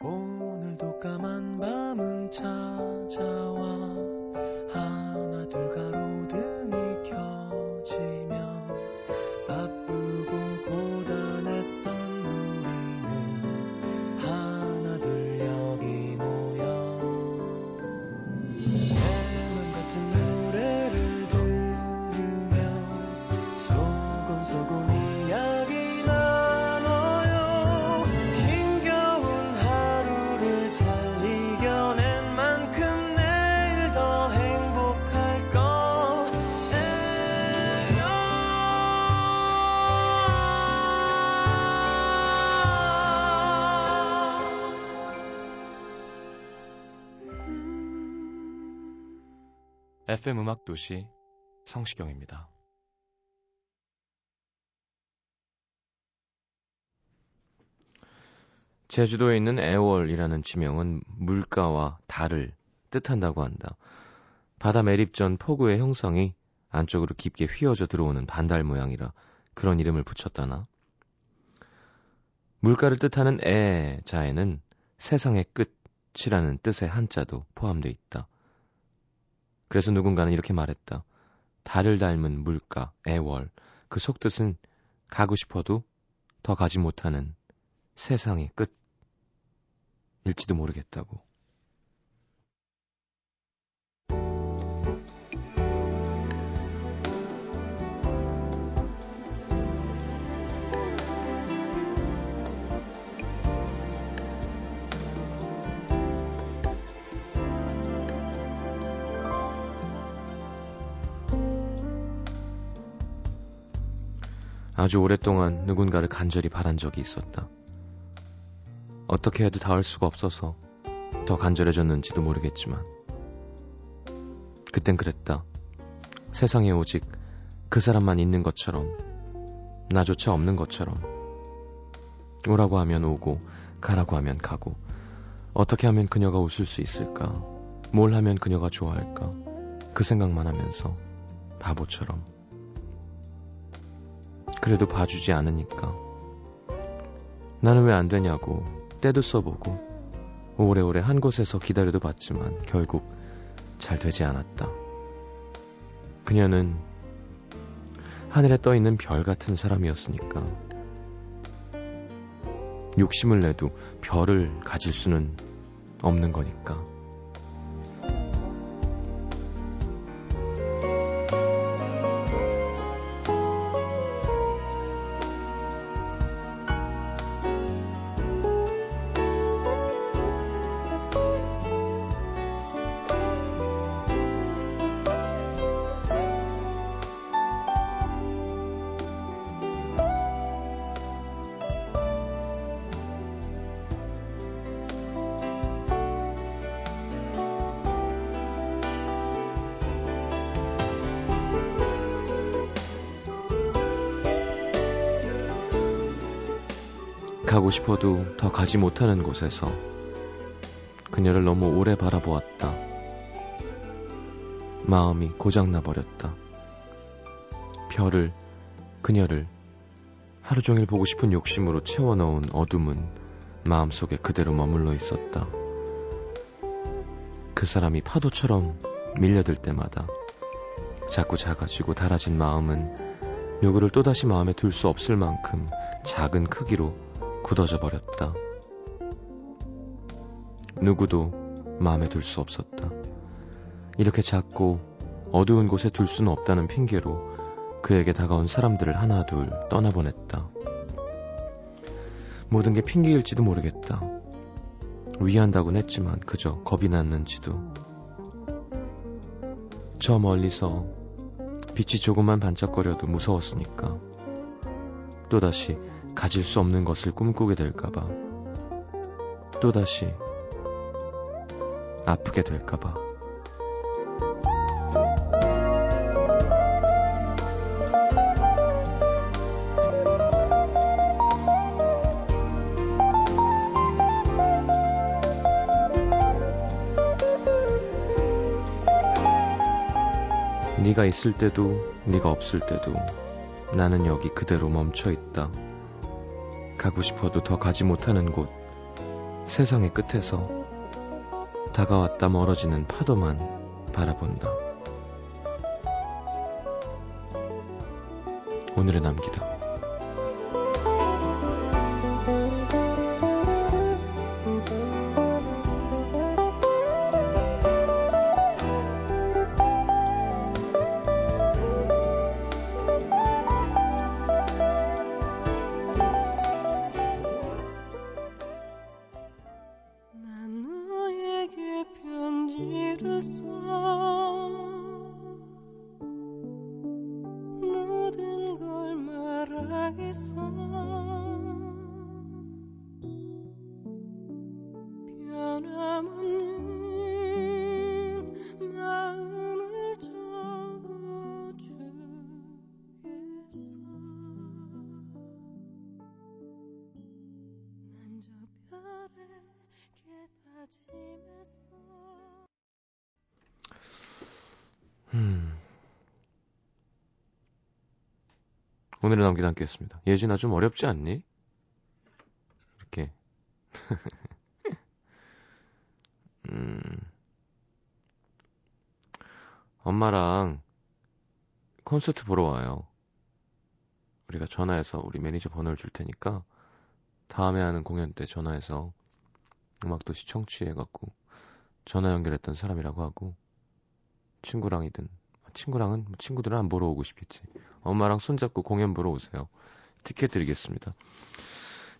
오늘도 까만 밤은 찾아와 FM 음악 도시 성시경입니다. 제주도에 있는 애월이라는 지명은 물가와 달을 뜻한다고 한다. 바다 매립 전 폭우의 형성이 안쪽으로 깊게 휘어져 들어오는 반달 모양이라 그런 이름을 붙였다나. 물가를 뜻하는 애 자에는 세상의 끝이라는 뜻의 한자도 포함되어 있다. 그래서 누군가는 이렇게 말했다. 달을 닮은 물가, 애월. 그 속뜻은 가고 싶어도 더 가지 못하는 세상의 끝일지도 모르겠다고. 아주 오랫동안 누군가를 간절히 바란 적이 있었다. 어떻게 해도 닿을 수가 없어서 더 간절해졌는지도 모르겠지만. 그땐 그랬다. 세상에 오직 그 사람만 있는 것처럼, 나조차 없는 것처럼. 오라고 하면 오고, 가라고 하면 가고, 어떻게 하면 그녀가 웃을 수 있을까? 뭘 하면 그녀가 좋아할까? 그 생각만 하면서 바보처럼. 그래도 봐주지 않으니까. 나는 왜 안 되냐고 때도 써보고 오래오래 한 곳에서 기다려도 봤지만 결국 잘 되지 않았다. 그녀는 하늘에 떠 있는 별 같은 사람이었으니까. 욕심을 내도 별을 가질 수는 없는 거니까. 가고 싶어도 더 가지 못하는 곳에서 그녀를 너무 오래 바라보았다. 마음이 고장나 버렸다. 별을, 그녀를 하루 종일 보고 싶은 욕심으로 채워넣은 어둠은 마음속에 그대로 머물러 있었다. 그 사람이 파도처럼 밀려들 때마다 자꾸 작아지고 달아진 마음은 누구를 또다시 마음에 둘수 없을 만큼 작은 크기로 굳어져 버렸다. 누구도 마음에 들 수 없었다. 이렇게 작고 어두운 곳에 둘 수는 없다는 핑계로 그에게 다가온 사람들을 하나둘 떠나보냈다. 모든 게 핑계일지도 모르겠다. 위한다곤 했지만 그저 겁이 났는지도. 저 멀리서 빛이 조금만 반짝거려도 무서웠으니까. 또다시 가질 수 없는 것을 꿈꾸게 될까봐. 또다시 아프게 될까봐. 네가 있을 때도 네가 없을 때도 나는 여기 그대로 멈춰 있다. 가고 싶어도 더 가지 못하는 곳. 세상의 끝에서 다가왔다 멀어지는 파도만 바라본다. 오늘의 남기다. 음. 오늘의 남기도 함께 했습니다. 예진아 좀 어렵지 않니? 이렇게. 음. 엄마랑 콘서트 보러 와요. 우리가 전화해서 우리 매니저 번호를 줄 테니까 다음에 하는 공연 때 전화해서 음악도시 청취해갖고 전화 연결했던 사람이라고 하고 친구랑이든 친구랑은 뭐 친구들은 안 보러 오고 싶겠지. 엄마랑 손잡고 공연 보러 오세요. 티켓 드리겠습니다.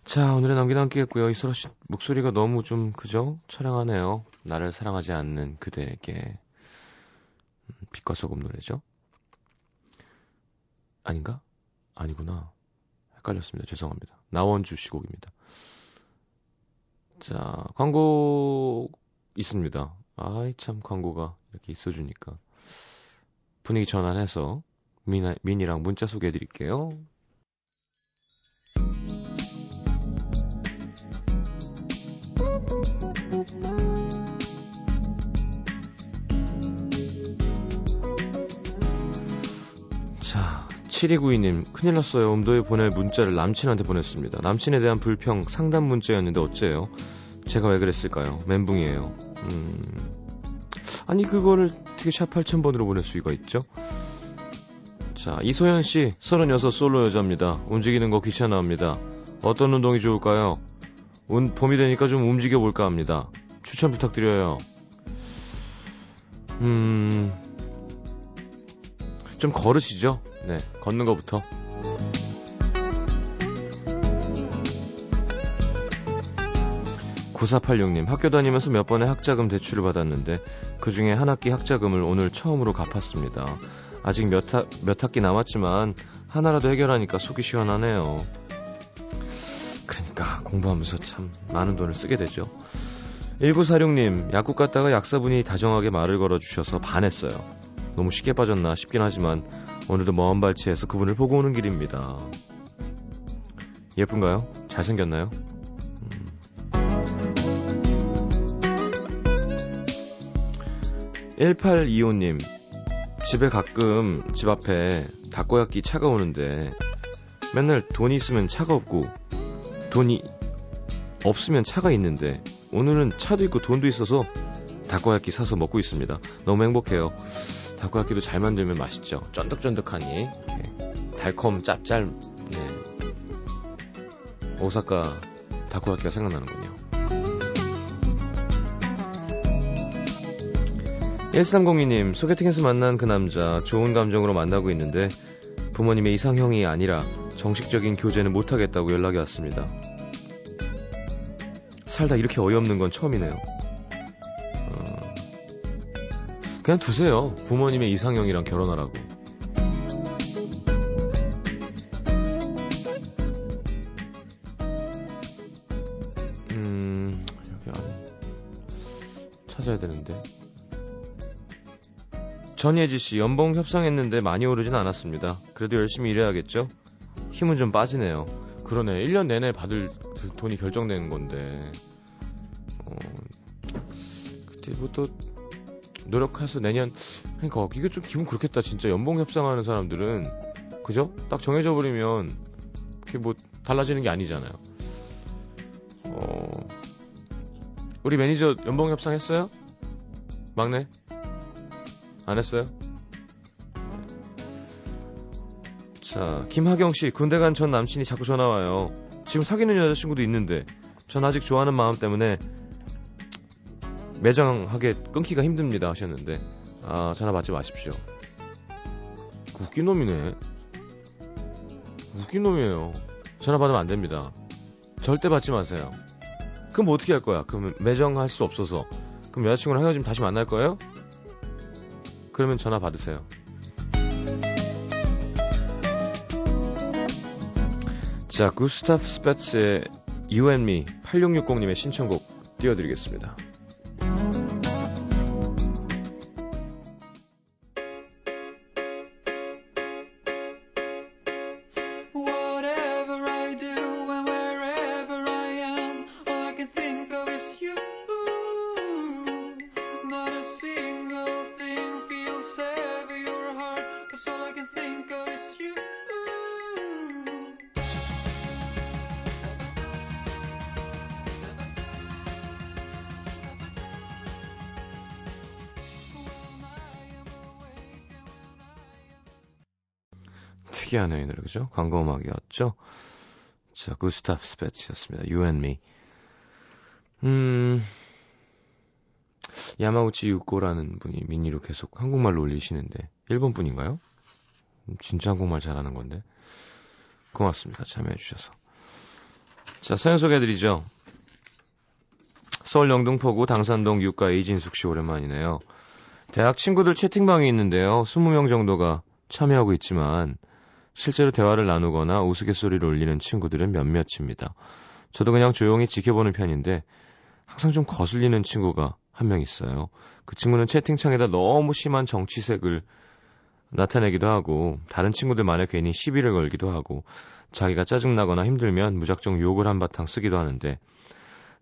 자, 오늘의 했고요. 이소라 씨 목소리가 너무 좀 그죠? 촬영하네요. 나를 사랑하지 않는 그대에게 음, 빛과 소금 노래죠. 아닌가? 아니구나. 헷갈렸습니다. 죄송합니다. 나원주 씨 곡입니다. 자, 광고 있습니다. 아이, 참, 광고가 이렇게 있어주니까. 분위기 전환해서 미나, 미니랑 문자 소개해 드릴게요. 7292님, 큰일 났어요. 음도에 보낼 문자를 남친한테 보냈습니다. 남친에 대한 불평 상담 문자였는데 어째요? 제가 왜 그랬을까요? 멘붕이에요. 음. 아니, 그거를 어떻게 샵 8000번으로 보낼 수가 있죠? 자, 이소연 씨, 36 솔로 여자입니다. 움직이는 거 귀찮아합니다. 어떤 운동이 좋을까요? 운, 봄이 되니까 좀 움직여 볼까 합니다. 추천 부탁드려요. 음, 좀 걸으시죠? 네, 걷는 것부터. 9486님, 학교 다니면서 몇 번의 학자금 대출을 받았는데 그 중에 한 학기 학자금을 오늘 처음으로 갚았습니다. 아직 몇, 학, 몇 학기 남았지만 하나라도 해결하니까 속이 시원하네요. 그러니까 공부하면서 참 많은 돈을 쓰게 되죠. 1946님, 약국 갔다가 약사분이 다정하게 말을 걸어주셔서 반했어요. 너무 쉽게 빠졌나 싶긴 하지만 오늘도 먼 발치에서 그분을 보고 오는 길입니다. 예쁜가요? 잘생겼나요? 1825님, 집에 가끔 집 앞에 닭고야끼 차가 오는데 맨날 돈이 있으면 차가 없고 돈이 없으면 차가 있는데 오늘은 차도 있고 돈도 있어서 닭고야끼 사서 먹고 있습니다. 너무 행복해요. 닭고야끼도 잘 만들면 맛있죠. 쫀득쫀득하니 네. 달콤 짭짤 네. 오사카 닭고야끼가 생각나는군요. 1302님, 소개팅에서 만난 그 남자, 좋은 감정으로 만나고 있는데, 부모님의 이상형이 아니라 정식적인 교제는 못하겠다고 연락이 왔습니다. 살다 이렇게 어이없는 건 처음이네요. 그냥 두세요. 부모님의 이상형이랑 결혼하라고. 음, 여기 안에 찾아야 되는데. 전예지 씨, 연봉 협상했는데 많이 오르진 않았습니다. 그래도 열심히 일해야겠죠? 힘은 좀 빠지네요. 그러네. 1년 내내 받을 돈이 결정되는 건데. 어, 그때 뭐또 노력해서 내년, 그러니까 이게 좀 기분 그렇겠다. 진짜 연봉 협상하는 사람들은. 그죠? 딱 정해져 버리면, 그게 뭐 달라지는 게 아니잖아요. 어, 우리 매니저 연봉 협상했어요? 막내? 안 했어요? 자, 김하경 씨, 군대 간 전 남친이 자꾸 전화 와요. 지금 사귀는 여자친구도 있는데, 전 아직 좋아하는 마음 때문에 매장하게 끊기가 힘듭니다 하셨는데, 아, 전화 받지 마십시오. 웃긴 놈이네. 웃긴 놈이에요. 전화 받으면 안 됩니다. 절대 받지 마세요. 그럼 뭐 어떻게 할 거야? 그러면 매정할 수 없어서. 그럼 여자친구랑 헤어지면 다시 만날 거예요? 그러면 전화 받으세요. 자, 구스타프 스페츠의 You and Me 8660님의 신청곡 띄워드리겠습니다. 특이하네요, 이 노래, 그죠? 광고 음악이었죠? 자, 구스타프 스페츠였습니다. You and Me. 음, 야마우치 유코라는 분이 미니로 계속 한국말로 올리시는데, 일본 분인가요? 음, 진짜 한국말 잘하는 건데. 고맙습니다. 참여해주셔서. 자, 사연 소개해드리죠. 서울 영등포구 당산동 육가 이진숙 씨 오랜만이네요. 대학 친구들 채팅방이 있는데요. 20명 정도가 참여하고 있지만, 실제로 대화를 나누거나 우스갯소리를 올리는 친구들은 몇몇입니다. 저도 그냥 조용히 지켜보는 편인데 항상 좀 거슬리는 친구가 한 명 있어요. 그 친구는 채팅창에다 너무 심한 정치색을 나타내기도 하고 다른 친구들만에 괜히 시비를 걸기도 하고 자기가 짜증나거나 힘들면 무작정 욕을 한바탕 쓰기도 하는데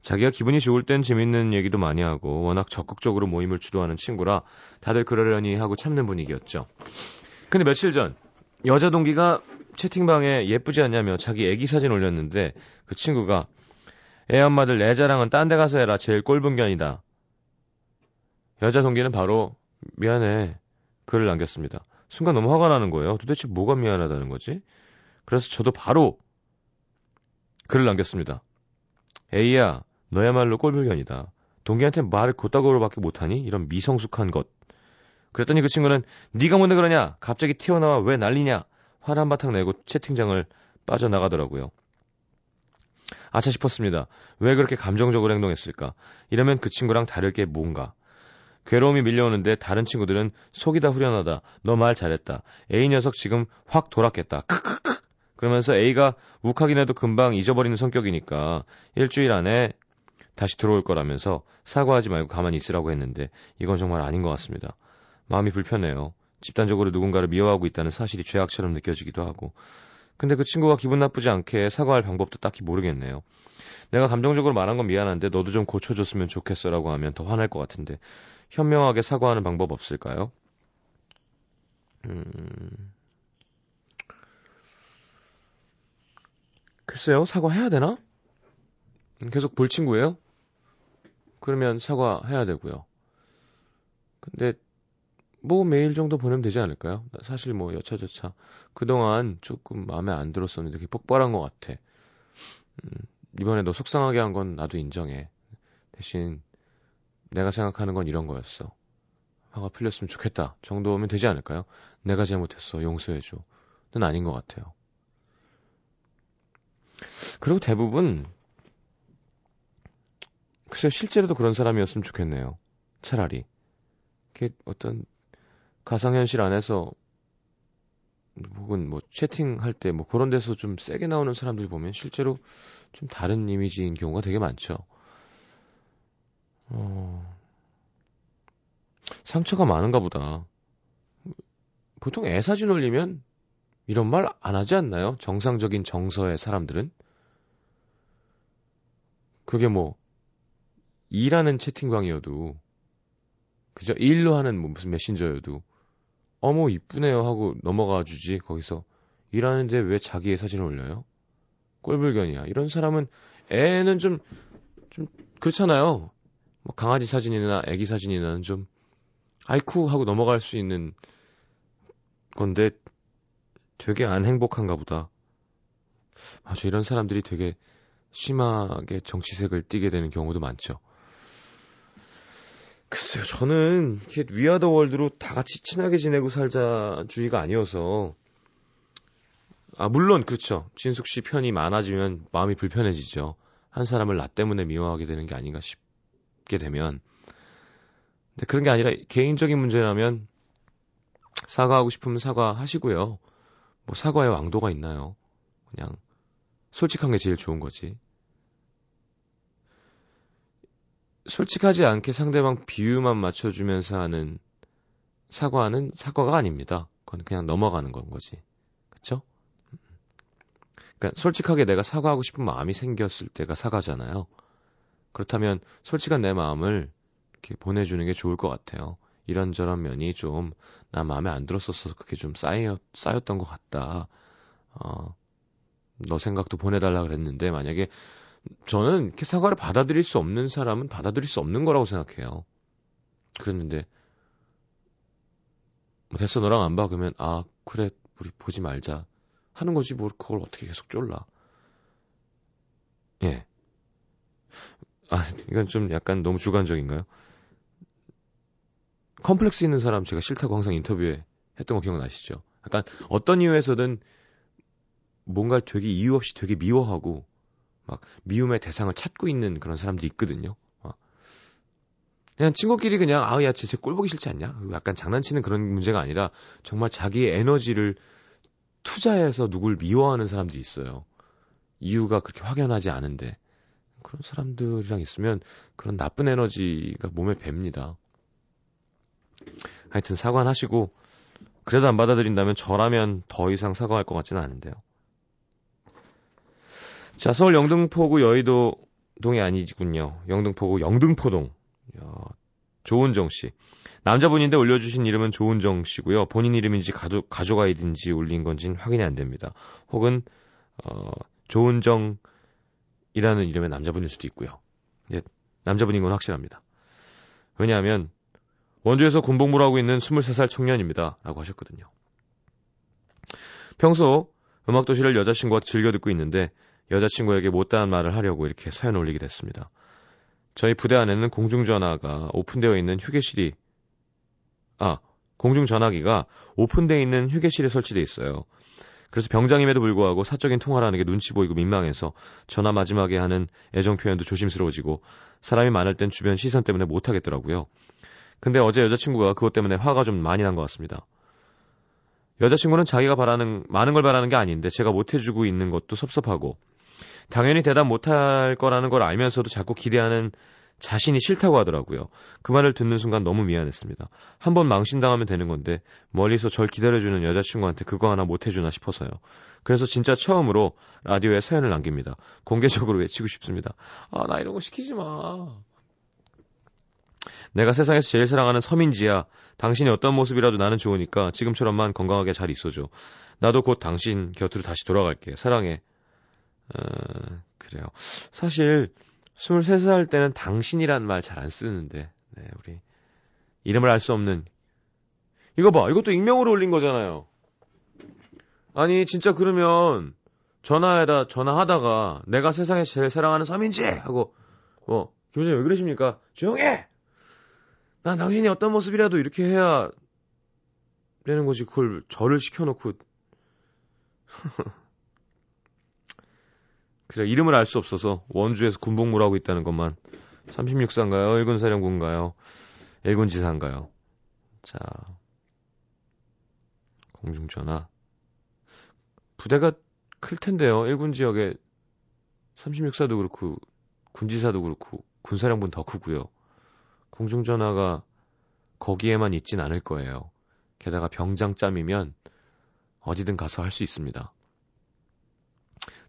자기가 기분이 좋을 땐 재밌는 얘기도 많이 하고 워낙 적극적으로 모임을 주도하는 친구라 다들 그러려니 하고 참는 분위기였죠. 근데 며칠 전 여자 동기가 채팅방에 예쁘지 않냐며 자기 애기 사진 올렸는데 그 친구가 애 엄마들 내 자랑은 딴 데 가서 해라 제일 꼴분견이다. 여자 동기는 바로 미안해 글을 남겼습니다. 순간 너무 화가 나는 거예요. 도대체 뭐가 미안하다는 거지? 그래서 저도 바로 글을 남겼습니다. 에이야 너야말로 꼴불견이다. 동기한테 말을 곧다고로밖에 못하니 이런 미성숙한 것. 그랬더니 그 친구는 네가 뭔데 그러냐? 갑자기 튀어나와 왜 난리냐? 화를 한바탕 내고 채팅장을 빠져나가더라고요. 아차 싶었습니다. 왜 그렇게 감정적으로 행동했을까? 이러면 그 친구랑 다를 게 뭔가. 괴로움이 밀려오는데 다른 친구들은 속이 다 후련하다. 너 말 잘했다. A 녀석 지금 확 돌았겠다. 크크크. 그러면서 A가 욱하긴 해도 금방 잊어버리는 성격이니까 일주일 안에 다시 들어올 거라면서 사과하지 말고 가만히 있으라고 했는데 이건 정말 아닌 것 같습니다. 마음이 불편해요. 집단적으로 누군가를 미워하고 있다는 사실이 죄악처럼 느껴지기도 하고. 근데 그 친구가 기분 나쁘지 않게 사과할 방법도 딱히 모르겠네요. 내가 감정적으로 말한 건 미안한데 너도 좀 고쳐줬으면 좋겠어 라고 하면 더 화날 것 같은데 현명하게 사과하는 방법 없을까요? 음... 글쎄요, 사과해야 되나? 계속 볼 친구예요? 그러면 사과해야 되고요. 근데 뭐 메일 정도 보내면 되지 않을까요? 사실 뭐 여차저차 그동안 조금 마음에 안 들었었는데 되게 폭발한 것 같아. 음, 이번에 너 속상하게 한 건 나도 인정해. 대신 내가 생각하는 건 이런 거였어. 화가 풀렸으면 좋겠다 정도면 되지 않을까요? 내가 잘못했어 용서해줘. 는 아닌 것 같아요. 그리고 대부분 글쎄요 실제로도 그런 사람이었으면 좋겠네요. 차라리. 이게 어떤 가상현실 안에서 혹은 뭐 채팅할 때 뭐 그런 데서 좀 세게 나오는 사람들 보면 실제로 좀 다른 이미지인 경우가 되게 많죠. 어, 상처가 많은가 보다. 보통 애 사진 올리면 이런 말 안 하지 않나요? 정상적인 정서의 사람들은? 그게 뭐, 일하는 채팅방이어도, 그죠? 일로 하는 뭐 무슨 메신저여도, 어머, 이쁘네요 하고 넘어가 주지, 거기서. 일하는데 왜 자기의 사진을 올려요? 꼴불견이야. 이런 사람은, 애는 좀, 좀, 그렇잖아요. 뭐 강아지 사진이나 애기 사진이나 좀 아이쿠 하고 넘어갈 수 있는 건데 되게 안 행복한가 보다. 아주 이런 사람들이 되게 심하게 정치색을 띠게 되는 경우도 많죠. 글쎄요, 저는 이렇게 위아더 월드로 다 같이 친하게 지내고 살자 주의가 아니어서 아 물론 그렇죠. 진숙 씨 편이 많아지면 마음이 불편해지죠. 한 사람을 나 때문에 미워하게 되는 게 아닌가 싶게 되면 근데 그런 게 아니라 개인적인 문제라면 사과하고 싶으면 사과하시고요. 뭐 사과의 왕도가 있나요? 그냥 솔직한 게 제일 좋은 거지. 솔직하지 않게 상대방 비유만 맞춰주면서 하는 사과는 사과가 아닙니다. 그건 그냥 넘어가는 건 거지. 그쵸? 그러니까 솔직하게 내가 사과하고 싶은 마음이 생겼을 때가 사과잖아요. 그렇다면 솔직한 내 마음을 이렇게 보내주는 게 좋을 것 같아요. 이런저런 면이 좀 나 마음에 안 들었었어. 그게 좀 쌓였, 쌓였던 것 같다. 어, 너 생각도 보내달라 그랬는데 만약에 저는 이렇게 사과를 받아들일 수 없는 사람은 받아들일 수 없는 거라고 생각해요. 그랬는데 뭐 됐어 너랑 안 봐 그러면 아 그래 우리 보지 말자 하는 거지 뭘 그걸 어떻게 계속 쫄라. 예. 아 이건 좀 약간 너무 주관적인가요? 컴플렉스 있는 사람 제가 싫다고 항상 인터뷰에 했던 거 기억나시죠? 약간 어떤 이유에서든 뭔가를 되게 이유 없이 되게 미워하고 막 미움의 대상을 찾고 있는 그런 사람도 있거든요. 어. 그냥 친구끼리 그냥 아우 야쟤꼴 보기 싫지 않냐? 약간 장난치는 그런 문제가 아니라 정말 자기의 에너지를 투자해서 누굴 미워하는 사람들이 있어요. 이유가 그렇게 확연하지 않은데 그런 사람들이랑 있으면 그런 나쁜 에너지가 몸에 붑니다. 하여튼 사과하시고 그래도 안 받아들인다면 저라면 더 이상 사과할 것 같지는 않은데요. 자, 서울 영등포구 여의도 동이 아니군요. 영등포구 영등포동. 야, 조은정 씨. 남자분인데 올려주신 이름은 조은정 씨고요. 본인 이름인지 가족, 가족 아이든지 올린 건지는 확인이 안 됩니다. 혹은 어, 조은정이라는 이름의 남자분일 수도 있고요. 예, 남자분인 건 확실합니다. 왜냐하면 원주에서 군복무를 하고 있는 23살 청년입니다. 라고 하셨거든요. 평소 음악도시를 여자친구와 즐겨 듣고 있는데 여자친구에게 못다한 말을 하려고 이렇게 사연 올리게 됐습니다. 저희 부대 안에는 공중전화가 오픈되어 있는 휴게실이 아 공중전화기가 오픈되어 있는 휴게실에 설치되어 있어요. 그래서 병장임에도 불구하고 사적인 통화를 하는 게 눈치 보이고 민망해서 전화 마지막에 하는 애정 표현도 조심스러워지고 사람이 많을 땐 주변 시선 때문에 못 하겠더라고요. 근데 어제 여자친구가 그것 때문에 화가 좀 많이 난 것 같습니다. 여자친구는 자기가 바라는 많은 걸 바라는 게 아닌데 제가 못 해주고 있는 것도 섭섭하고 당연히 대답 못할 거라는 걸 알면서도 자꾸 기대하는 자신이 싫다고 하더라고요. 그 말을 듣는 순간 너무 미안했습니다. 한 번 망신당하면 되는 건데 멀리서 절 기다려주는 여자친구한테 그거 하나 못해주나 싶어서요. 그래서 진짜 처음으로 라디오에 사연을 남깁니다. 공개적으로 외치고 싶습니다. 아, 나 이런 거 시키지 마. 내가 세상에서 제일 사랑하는 서민지야. 당신이 어떤 모습이라도 나는 좋으니까 지금처럼만 건강하게 잘 있어줘. 나도 곧 당신 곁으로 다시 돌아갈게. 사랑해. 어, 그래요. 사실 23살 때는 당신이란 말 잘 안 쓰는데, 네, 우리 이름을 알 수 없는 이거 봐, 이것도 익명으로 올린 거잖아요. 아니 진짜 그러면 전화에다 전화하다가 내가 세상에 제일 사랑하는 서민지 하고 뭐 김원장님 왜 그러십니까? 조용해. 난 당신이 어떤 모습이라도 이렇게 해야 되는 거지. 그걸 저를 시켜놓고 그래 이름을 알 수 없어서 원주에서 군복무를 하고 있다는 것만 36사인가요? 1군 사령부인가요? 1군 지사인가요? 자 공중전화 부대가 클 텐데요. 1군 지역에 36사도 그렇고 군지사도 그렇고 군사령부는 더 크고요. 공중전화가 거기에만 있진 않을 거예요. 게다가 병장짬이면 어디든 가서 할 수 있습니다.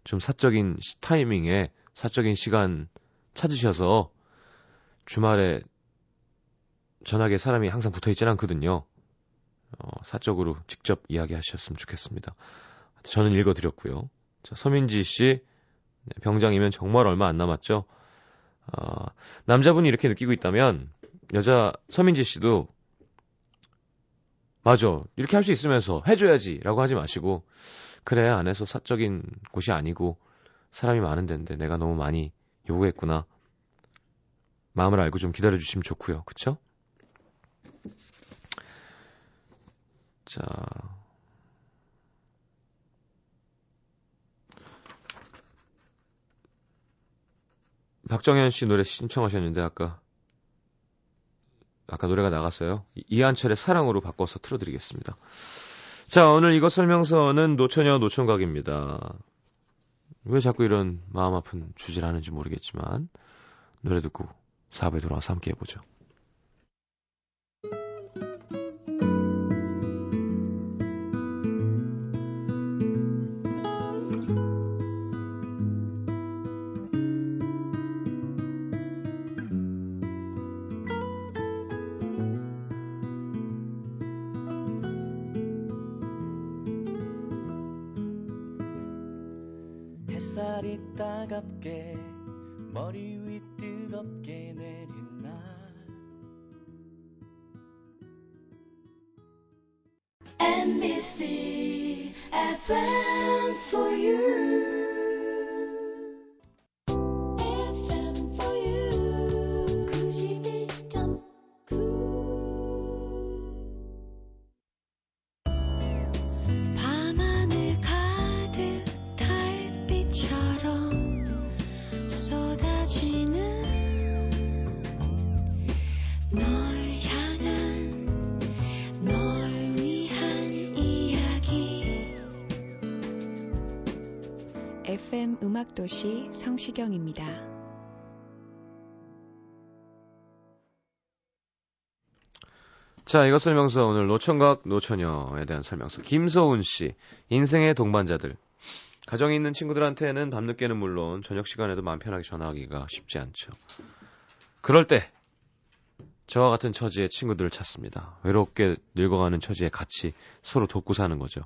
좀 사적인 타이밍에 사적인 시간 찾으셔서 주말에 전화기에 사람이 항상 붙어 있지는 않거든요. 어, 사적으로 직접 이야기하셨으면 좋겠습니다. 저는 읽어드렸고요. 자, 서민지 씨 네, 병장이면 정말 얼마 안 남았죠. 어, 남자분이 이렇게 느끼고 있다면 여자 서민지 씨도 맞아 이렇게 할 수 있으면서 해줘야지라고 하지 마시고 그래 안에서 사적인 곳이 아니고 사람이 많은 데인데 내가 너무 많이 요구했구나 마음을 알고 좀 기다려 주시면 좋고요 그쵸? 자 박정현 씨 노래 신청하셨는데 아까 아까 노래가 나갔어요. 이한철의 사랑으로 바꿔서 틀어드리겠습니다. 자 오늘 이거 설명서는 노처녀 노총각입니다. 왜 자꾸 이런 마음 아픈 주제를 하는지 모르겠지만 노래 듣고 4부에 돌아와서 함께 해보죠. FM 음악도시 성시경입니다. 자, 이것 설명서 오늘 노총각 노처녀에 대한 설명서. 김소은 씨, 인생의 동반자들. 가정이 있는 친구들한테는 밤늦게는 물론 저녁 시간에도 마음 편하게 전화하기가 쉽지 않죠. 그럴 때 저와 같은 처지의 친구들을 찾습니다. 외롭게 늙어가는 처지에 같이 서로 돕고 사는 거죠.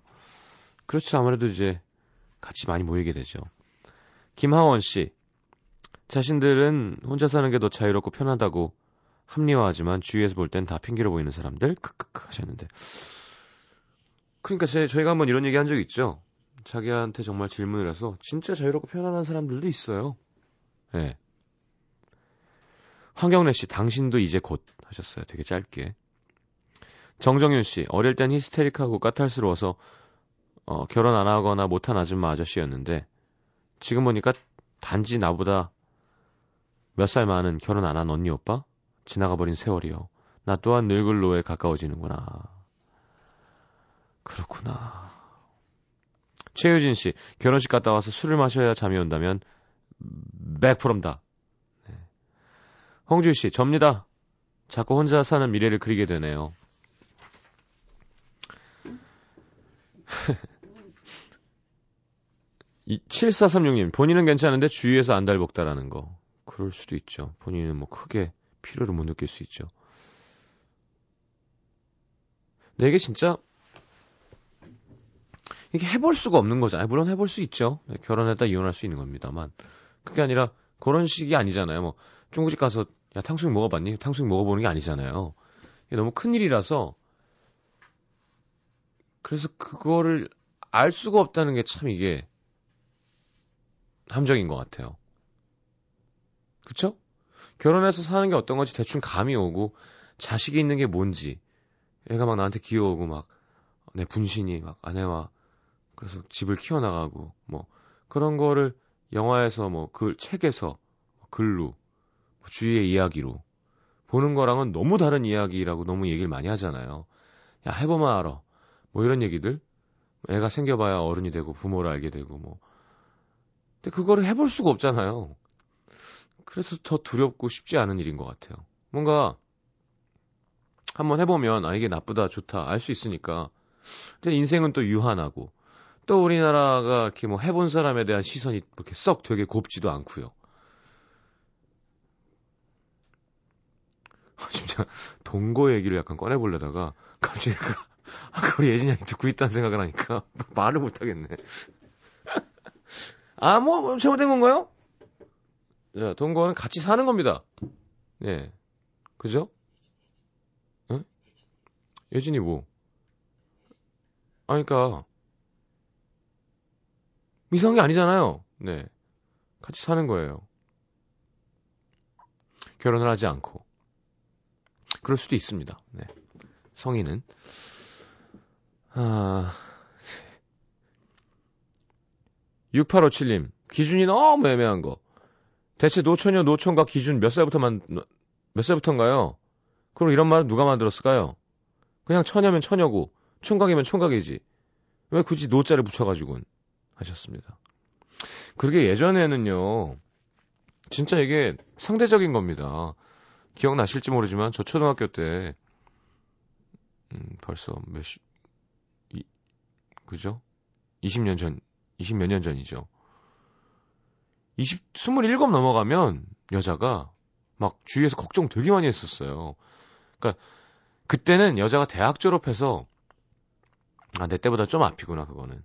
그렇죠. 아무래도 이제 같이 많이 모이게 되죠. 김하원 씨, 자신들은 혼자 사는 게 더 자유롭고 편하다고 합리화하지만 주위에서 볼 땐 다 핑계로 보이는 사람들 크크크 하셨는데 그러니까 제, 저희가 한번 이런 얘기 한 적 있죠 자기한테 정말 질문을 해서 진짜 자유롭고 편안한 사람들도 있어요 예 네. 황경래 씨 당신도 이제 곧 하셨어요 되게 짧게 정정윤 씨 어릴 땐 히스테릭하고 까탈스러워서 어, 결혼 안 하거나 못한 아줌마 아저씨였는데 지금 보니까 단지 나보다 몇 살 많은 결혼 안 한 언니 오빠 지나가 버린 세월이요. 나 또한 늙을 노에 가까워지는구나. 그렇구나. 최유진 씨, 결혼식 갔다 와서 술을 마셔야 잠이 온다면 100%입니다. 네. 홍주희 씨, 접니다. 자꾸 혼자 사는 미래를 그리게 되네요. 이 7436님, 본인은 괜찮은데 주위에서 안달복다라는 거. 그럴 수도 있죠. 본인은 뭐 크게 필요를 못 느낄 수 있죠. 근데 이게 진짜 이게 해볼 수가 없는 거잖아요. 물론 해볼 수 있죠. 네, 결혼했다 이혼할 수 있는 겁니다만 그게 아니라 그런 식이 아니잖아요. 뭐 중국집 가서 야 탕수육 먹어봤니? 탕수육 먹어보는 게 아니잖아요. 이게 너무 큰 일이라서 그래서 그거를 알 수가 없다는 게 참 이게 함정인 것 같아요. 그쵸? 결혼해서 사는 게 어떤 건지 대충 감이 오고 자식이 있는 게 뭔지 애가 막 나한테 귀여우고 막 내 분신이 막 아내와 그래서 집을 키워나가고 뭐 그런 거를 영화에서 뭐그 책에서 글로 뭐 주위의 이야기로 보는 거랑은 너무 다른 이야기라고 너무 얘기를 많이 하잖아요. 야 해보면 알아. 뭐 이런 얘기들. 애가 생겨봐야 어른이 되고 부모를 알게 되고 뭐. 근데 그거를 해볼 수가 없잖아요. 그래서 더 두렵고 쉽지 않은 일인 것 같아요. 뭔가 한번 해보면 아 이게 나쁘다 좋다 알 수 있으니까. 근데 인생은 또 유한하고 또 우리나라가 이렇게 뭐 해본 사람에 대한 시선이 그렇게 썩 되게 곱지도 않고요. 진짜 동거 얘기를 약간 꺼내보려다가 갑자기 아까 우리 예진이 형이 듣고 있다는 생각을 하니까 말을 못하겠네. 아, 뭐, 잘못된 건가요? 자, 동거는 같이 사는 겁니다. 예. 그죠? 응? 예진이 뭐? 아, 그니까. 이상한 게 아니잖아요. 네. 같이 사는 거예요. 결혼을 하지 않고. 그럴 수도 있습니다. 네. 성인은. 아. 6857님, 기준이 너무 애매한 거. 대체 노처녀, 노총각 기준 몇 살부터 만, 몇 살부터인가요? 그럼 이런 말은 누가 만들었을까요? 그냥 처녀면 처녀고, 총각이면 총각이지. 왜 굳이 노자를 붙여가지고는 하셨습니다. 그러게 예전에는요, 진짜 이게 상대적인 겁니다. 기억나실지 모르지만 저 초등학교 때, 음, 벌써 몇 시, 이, 그죠? 20년 전, 20 몇 년 전이죠. 20, 27 넘어가면 여자가 막 주위에서 걱정 되게 많이 했었어요. 그러니까 그때는 여자가 대학 졸업해서 아, 내 때보다 좀 앞이구나, 그거는.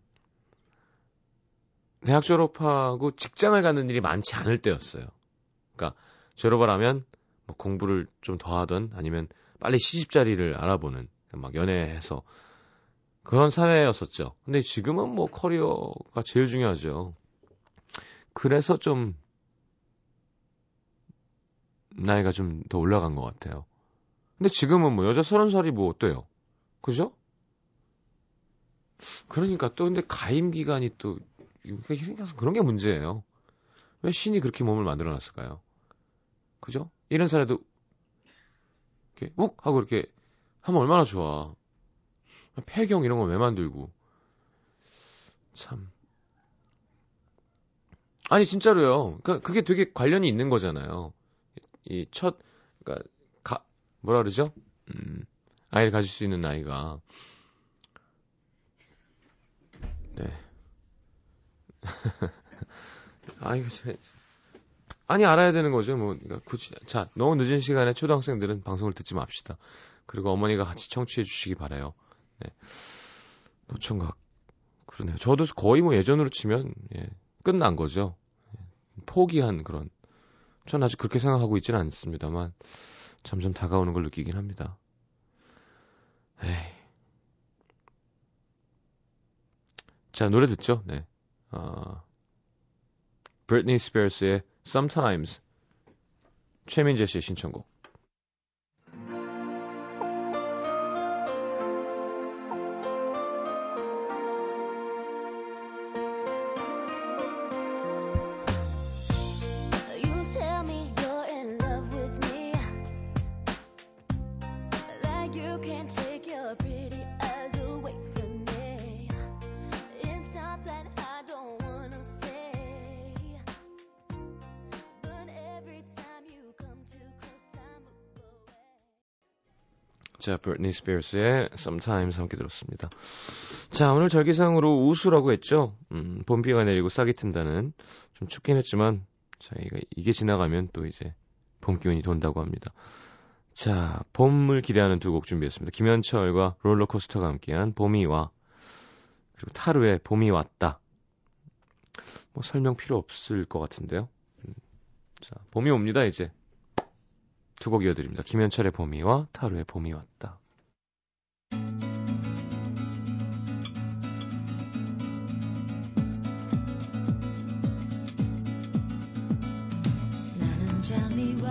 대학 졸업하고 직장을 가는 일이 많지 않을 때였어요. 그러니까 졸업을 하면 뭐 공부를 좀 더 하던 아니면 빨리 시집 자리를 알아보는 막 연애해서 그런 사회였었죠. 근데 지금은 뭐 커리어가 제일 중요하죠. 그래서 좀 나이가 좀 더 올라간 것 같아요. 근데 지금은 뭐 여자 서른 살이 뭐 어때요? 그죠? 그러니까 또 근데 가임 기간이 또 그러니까 그런 게 문제예요. 왜 신이 그렇게 몸을 만들어 놨을까요? 그죠? 이런 살에도 이렇게 욱 하고 이렇게 하면 얼마나 좋아. 폐경 이런 거 왜 만들고. 참. 아니 진짜로요. 그러니까 그게 되게 관련이 있는 거잖아요. 이 첫 그러니까 가 뭐라 그러죠? 음. 아이를 가질 수 있는 나이가 네. 아이고 제 아니 알아야 되는 거죠. 뭐 그러니까 굳이 자 너무 늦은 시간에 초등학생들은 방송을 듣지 맙시다. 그리고 어머니가 같이 청취해 주시기 바래요. 네. 노총각 그러네요. 저도 거의 뭐 예전으로 치면 예, 끝난 거죠. 포기한 그런. 전 아직 그렇게 생각하고 있지는 않습니다만 점점 다가오는 걸 느끼긴 합니다. 에이. 자 노래 듣죠. 네. 어, 브리트니 스피어스의 Sometimes 최민재 씨의 신청곡. 브리트니 스피어스의 Sometimes 함께 들었습니다. 자, 오늘 절기상으로 우수라고 했죠. 음, 봄비가 내리고 싹이 튼다는 좀 춥긴 했지만 저희가 이게 지나가면 또 이제 봄 기운이 돈다고 합니다. 자, 봄을 기대하는 두 곡 준비했습니다. 김현철과 롤러코스터가 함께한 봄이 와 그리고 타루의 봄이 왔다. 뭐 설명 필요 없을 것 같은데요. 음, 자, 봄이 옵니다 이제. 두 곡 이어드립니다. 김현철의 봄이와 타루의 봄이 왔다. 나는 잠이 와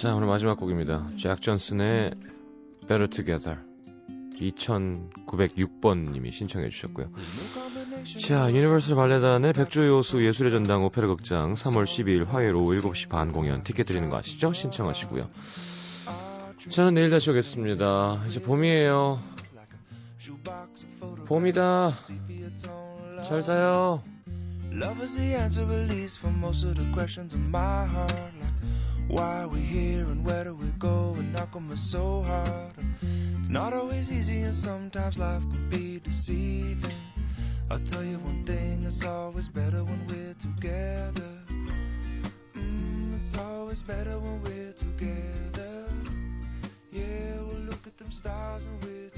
자, 오늘 마지막 곡입니다. 잭 존슨의 Better Together. 2906번님이 신청해 주셨고요. 자, 유니버설 발레단의 백조의 호수 예술의 전당 오페라 극장 3월 12일 화요일 오후 7시 반 공연 티켓 드리는 거 아시죠? 신청하시고요. 저는 내일 다시 오겠습니다. 이제 봄이에요. 봄이다. 잘 자요. Love is the answer, at least, for most of the questions in my heart. Why we here and where do we go? And how come it's so hard? It's not always easy, and sometimes life can be deceiving. I'll tell you one thing, it's always better when we're together. Mm, it's always better when we're together. Yeah, we'll look at them stars and we